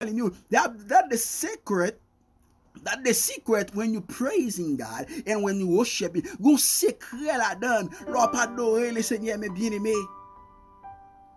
telling you that that the secret that the secret when you praising God and when you worship Him, Go secret la donne. Le Seigneur, mes bien-aimés.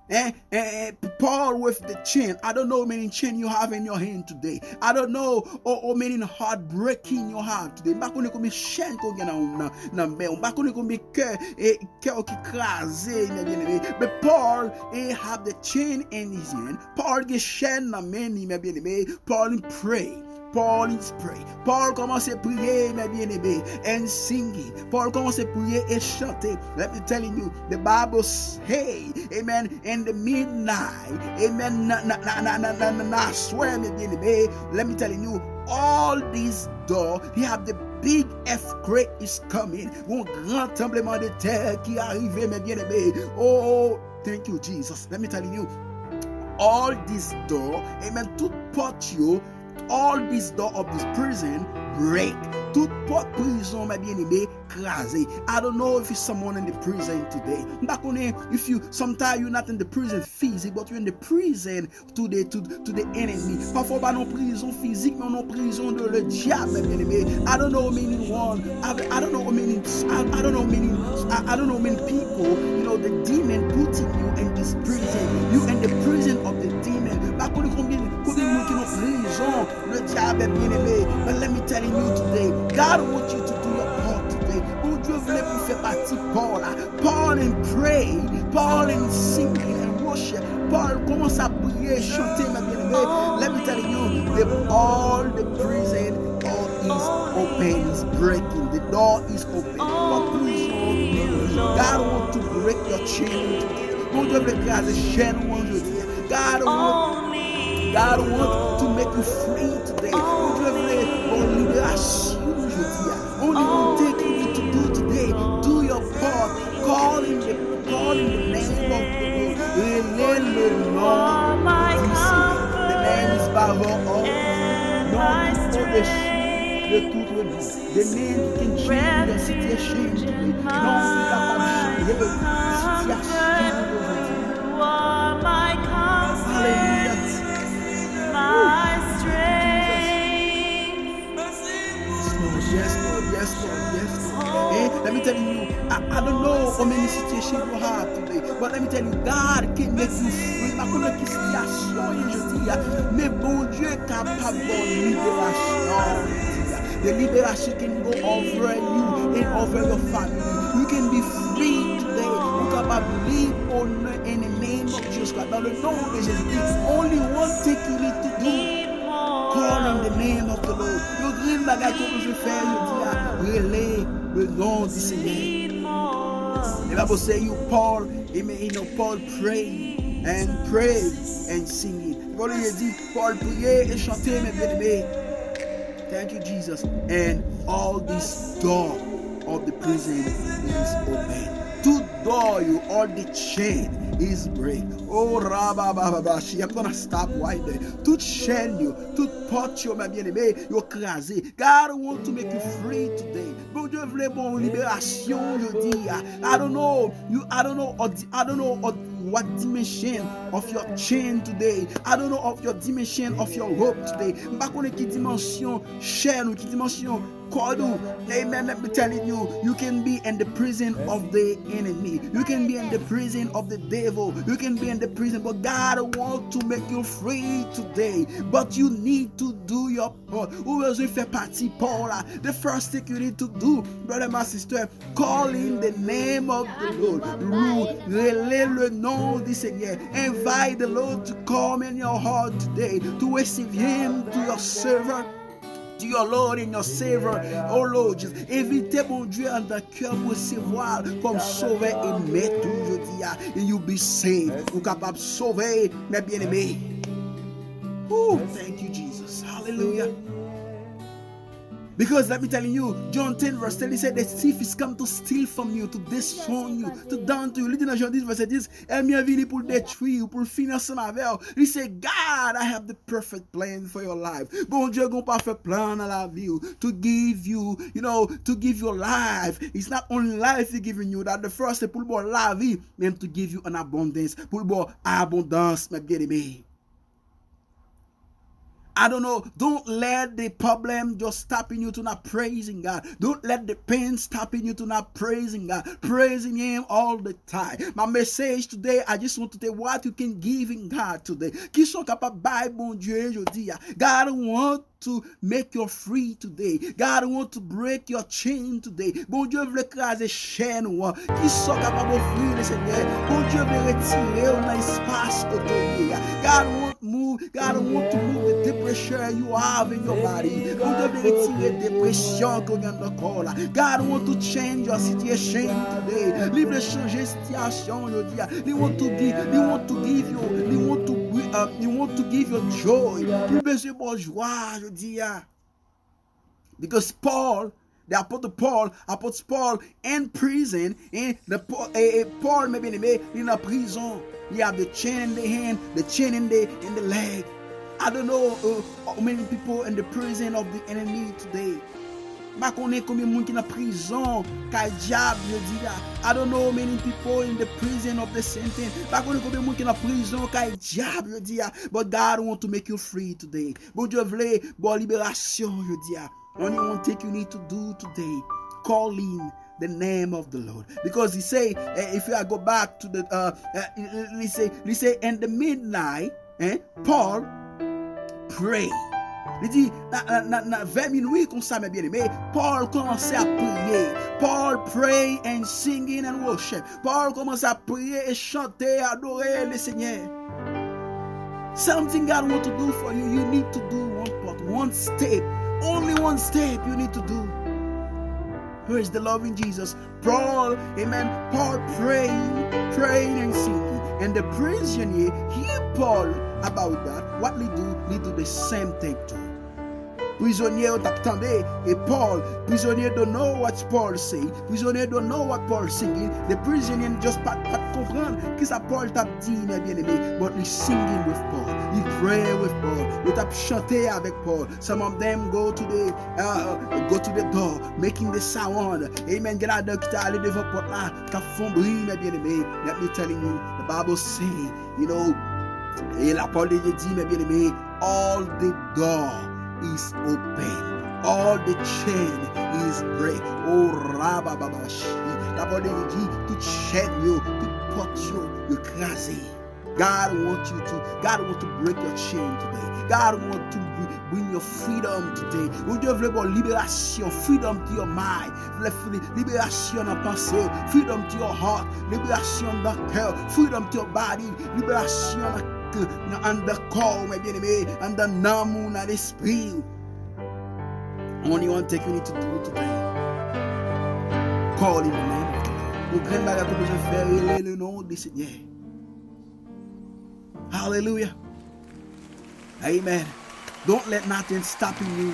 Eh, eh, eh, Paul with the chain. I don't know how many chain you have in your hand today. I don't know how, how many heartbreaking you have today. Mba konen kon mi chaîne ko gen nan nan be. Mba konen kon mi cœur et cœur qui crasé, mes bien-aimés. But Paul he have the chain in his hand. Paul get chaîne nan men, mes bien-aimés. Paul pray. Paul is pray. Paul commence à prier, mes bien-aimés, and singing. Paul commence à prier et chanter. Let me tell you, the Bible say, amen, in the midnight, amen, na, na, na, na, na, na, I swear, mes bien-aimés, let me tell you, all these doors, they have the big earthquake is coming. Un grand tremblement de terre qui arrive, mes bien-aimés. Oh, thank you, Jesus. Let me tell you, all these doors, amen, tout porte you all these door of this prison break. Toute porte prison, my bien-aimé, crasé. I don't know if it's someone in the prison today. If you sometimes you're not in the prison physique, but you're in the prison to the to, to the enemy. Parfois pas non prison physique, mais non prison de le diable, my bien-aimé. I don't know many one. I, I don't know many. I, I don't know many. I, I don't know many people. You know the demon putting you in this prison. You in the prison of the demon. Pas combien combien combien qui prison le diable bien-aimé. But let me tell you today, God wants you to do your part today. Ou Dieu voulait pour faire partie Paul. Paul and pray, Paul and sing and worship. Paul commence à prier, chanter, ma bien-aimée. Let me tell you, the, all the prison door is open, is breaking. The door is open. But please, God wants to break your chain Dieu veut écraser chaîne aujourd'hui. God wants God wants to make you free today. Ou Dieu veut en libération aujourd'hui. Only one thing you to do today, do your part. Call in the, call in the name of the Lord. The name is above all. Non, pour le de toute. The name can change your situation. Non, c'est capable de situations you have today, but let me tell you, God can make you free. Ma connais qui situation je dis, mais bon Dieu est capable de. The liberation can go over you and over your family. You can be free today. You can live on in the name of Jesus Christ. Dans le nom de only one thing you need to do. Call on the name of the Lord. Le grand bagage que je fais, je dis, relais le nom du Seigneur. Bible say you Paul, you know, Paul pray and pray and singing. Paul il dit, Paul priait et chantait, mes bien-aimés. Thank you, Jesus. And all this door of the prison is open. Tout door you all the chain is break. Oh, rabababa, she, I'm gonna stop right there. Tout chain you, tout pot you, my bien-aimé, you krasé. God want to make you free today. Bon Dieu voulait bon libération je dis I don't know, you, I don't know, I don't know, what dimension of your chain today. I don't know of your dimension of your hope today. Mba konen ki dimension chain ou ki dimension Kodu. Amen. Let me tell you, you can be in the prison of the enemy. You can be in the prison of the devil. You can be in the prison, but God wants to make you free today. But you need to do your part. Ou besoin faire partie pour là. The first thing you need to do, brother, my sister, call in the name of the Lord. Relais le nom du Seigneur. Invite the Lord to come in your heart today, to receive Him to your servant your Lord and your Savior. Oh Lord, just invitez mon Dieu en ta cœur pour recevoir comme sauveur et maître aujourd'hui. And you be saved. Ou capable de sauver mes bien-aimés. Oh, thank you, Jesus. Hallelujah. Because let me tell you, John 10 verse 10, he said, the thief is come to steal from you, to destroy you, to down to you. Li di nan John 10 verse 10, el mi avini pou detwi ou pou finan sa He said, God, I have the perfect plan for your life. Bon Dieu gon pa fe plan nan la vi ou, to give you, you know, to give you life. It's not only life he giving you, that the first se pou l'bo la vi, men to give you an abundance, pou l'bo abondance, me bien aimé. I don't know. Don't let the problem just stopping you to not praising God. Don't let the pain stopping you to not praising God. Praising Him all the time. My message today, I just want to tell what you can give in God today. De bon Dieu. God want to make you free today. God want to break your chain today. Bon Dieu veut écraser chaîne qui sont capables d'offrir le Seigneur. Bon Dieu veut retirer dans l'espace côté. God want God want to move the depression you have in your body. God want to change your situation today. Libre changer situation you, he want to give you joy. Joie aujourd'hui. Because Paul the apostle Paul, apostle Paul in prison, in the uh, Paul maybe in a prison. You have the chain in the hand, the chain in the in the leg. I don't know uh, how many people in the prison of the enemy today. I don't know many people in the prison of the sentence. But God want to make you free today. But you bon libération, je dis. Only one thing you need to do today. Call in the name of the Lord. Because he say, uh, if I go back to the, uh, uh, he say, he say, in the midnight, eh, Paul pray. Il dit, 20 minutes, comme ça, mes bien-aimés, Paul commençait à prier. Paul pray and singing and worship. Paul commence à prier et chanter, adorer le Seigneur. Something God want to do for you, you need to do one part, one step. Only one step you need to do. Praise the loving Jesus. Paul, amen. Paul praying, praying and singing. And the prisoner hear Paul about that. What they do, they do the same thing too. Prisonnier t'attendait et eh, eh, Paul, prisonnier don't know what Paul say, prisonnier don't know what Paul singing. The prisoner just pas, pas comprendre que ça Paul t'a dit, mes eh, bien-aimés, but he singing with Paul, pray with Paul, he t'a chanté avec Paul. Some of them go to the uh, go to the door, making the sound. Amen. Get out there, qui t'a allé devant porte là, qu'a fond bruit, mes bien-aimés. Let me telling you, the Bible say, you know, et la parole de Dieu dit, mes bien-aimés, all the door is open. All the chain is break. Oh, Rababashi. La parole dit to chain you, to put you, you crazy. God wants you to, God wants to break your chain today. God wants to bring your freedom today. Oh Dieu veut libération, freedom to your mind, libération dans pensée, freedom to your heart, libération dans cœur, freedom to your body, libération dans uh, and the call, my bien-aimé, and the namu na l'esprit. Only one thing you need to do today. Call in the name of the Lord. Craignons la que je faire le nom du Seigneur. Hallelujah. Amen. Don't let nothing stopping you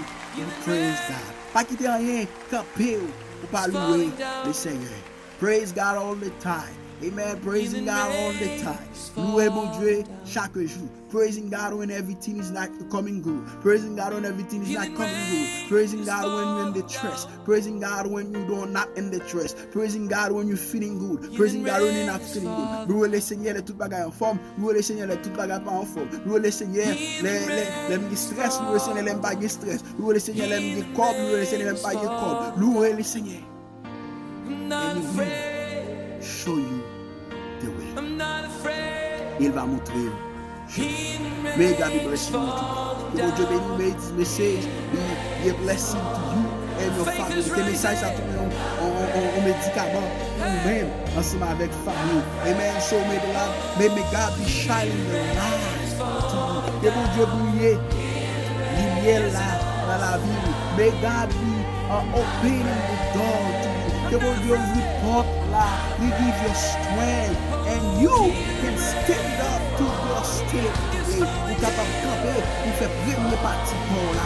praise God. Pas quitter rien, camper ou pas louer le Seigneur. Praise God all the time. Amen. Praising God all the time. Louez mon Dieu chaque jour. Praising God when everything is not coming good. Praising God when everything is not coming good. Praising God when you're in the stress. Praising God when you don't not in the stress. Praising God when you're feeling good. Praising God when you're not feeling good. Louez le Seigneur les toutes bagailles en forme. Louez le Seigneur les toutes bagailles pas en forme. Louez le Seigneur les les les stress. Louez le Seigneur les pas de stress. Louez le Seigneur les corps. Louez le Seigneur les pas de corps. Louez le Seigneur. Will show you the way. Il va montrer. May God be blessing you. Que Dieu bénisse, may this message be, a blessing to you and your family. Que message ça tourne en médicament vous-même ensemble avec famille. Amen. So may the Lord, may, may God be shining the light to you. Que mon Dieu brille lumière là dans la vie. May God be uh, opening the door to The Lord bon will report life. He give you strength. And you can stand up to your state. Ou kapap kape, ou fe premye pati pou la.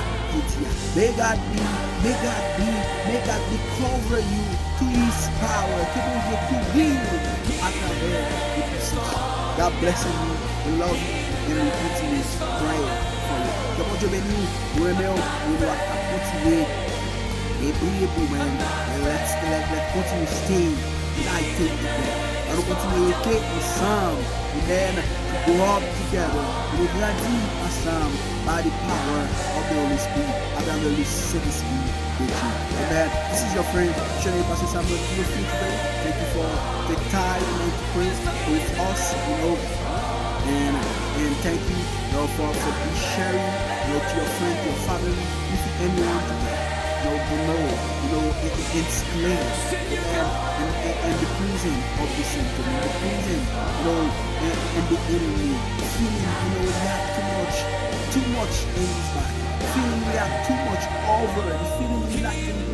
May God be, may God be, may God be cover you to His power. Ki pou je ki vive akave di pesaj. God bless you, we love you, and we continue praying for you. Kapon je beni, ou eme ou, ou nou akap kontinue pour nous. And let's, let, let's continue to stay united together. Nous continue rester ensemble. Amen. To grow up together. Nous grandir ensemble by the power of the Holy Spirit. After the Holy Spirit with you. Amen. This is your friend, Shanae Pastor Samuel. You today. Thank you for the time and to pray with us, you know. And and thank you, you for, for sharing, to your friend, your family, if anyone today you know, it, it's clear. And, and, and, and the prison of the symptom, the prison, you know, and, and the enemy, feeling, you know, we have too much, too much in his back, feeling we have too much over, and feeling we to do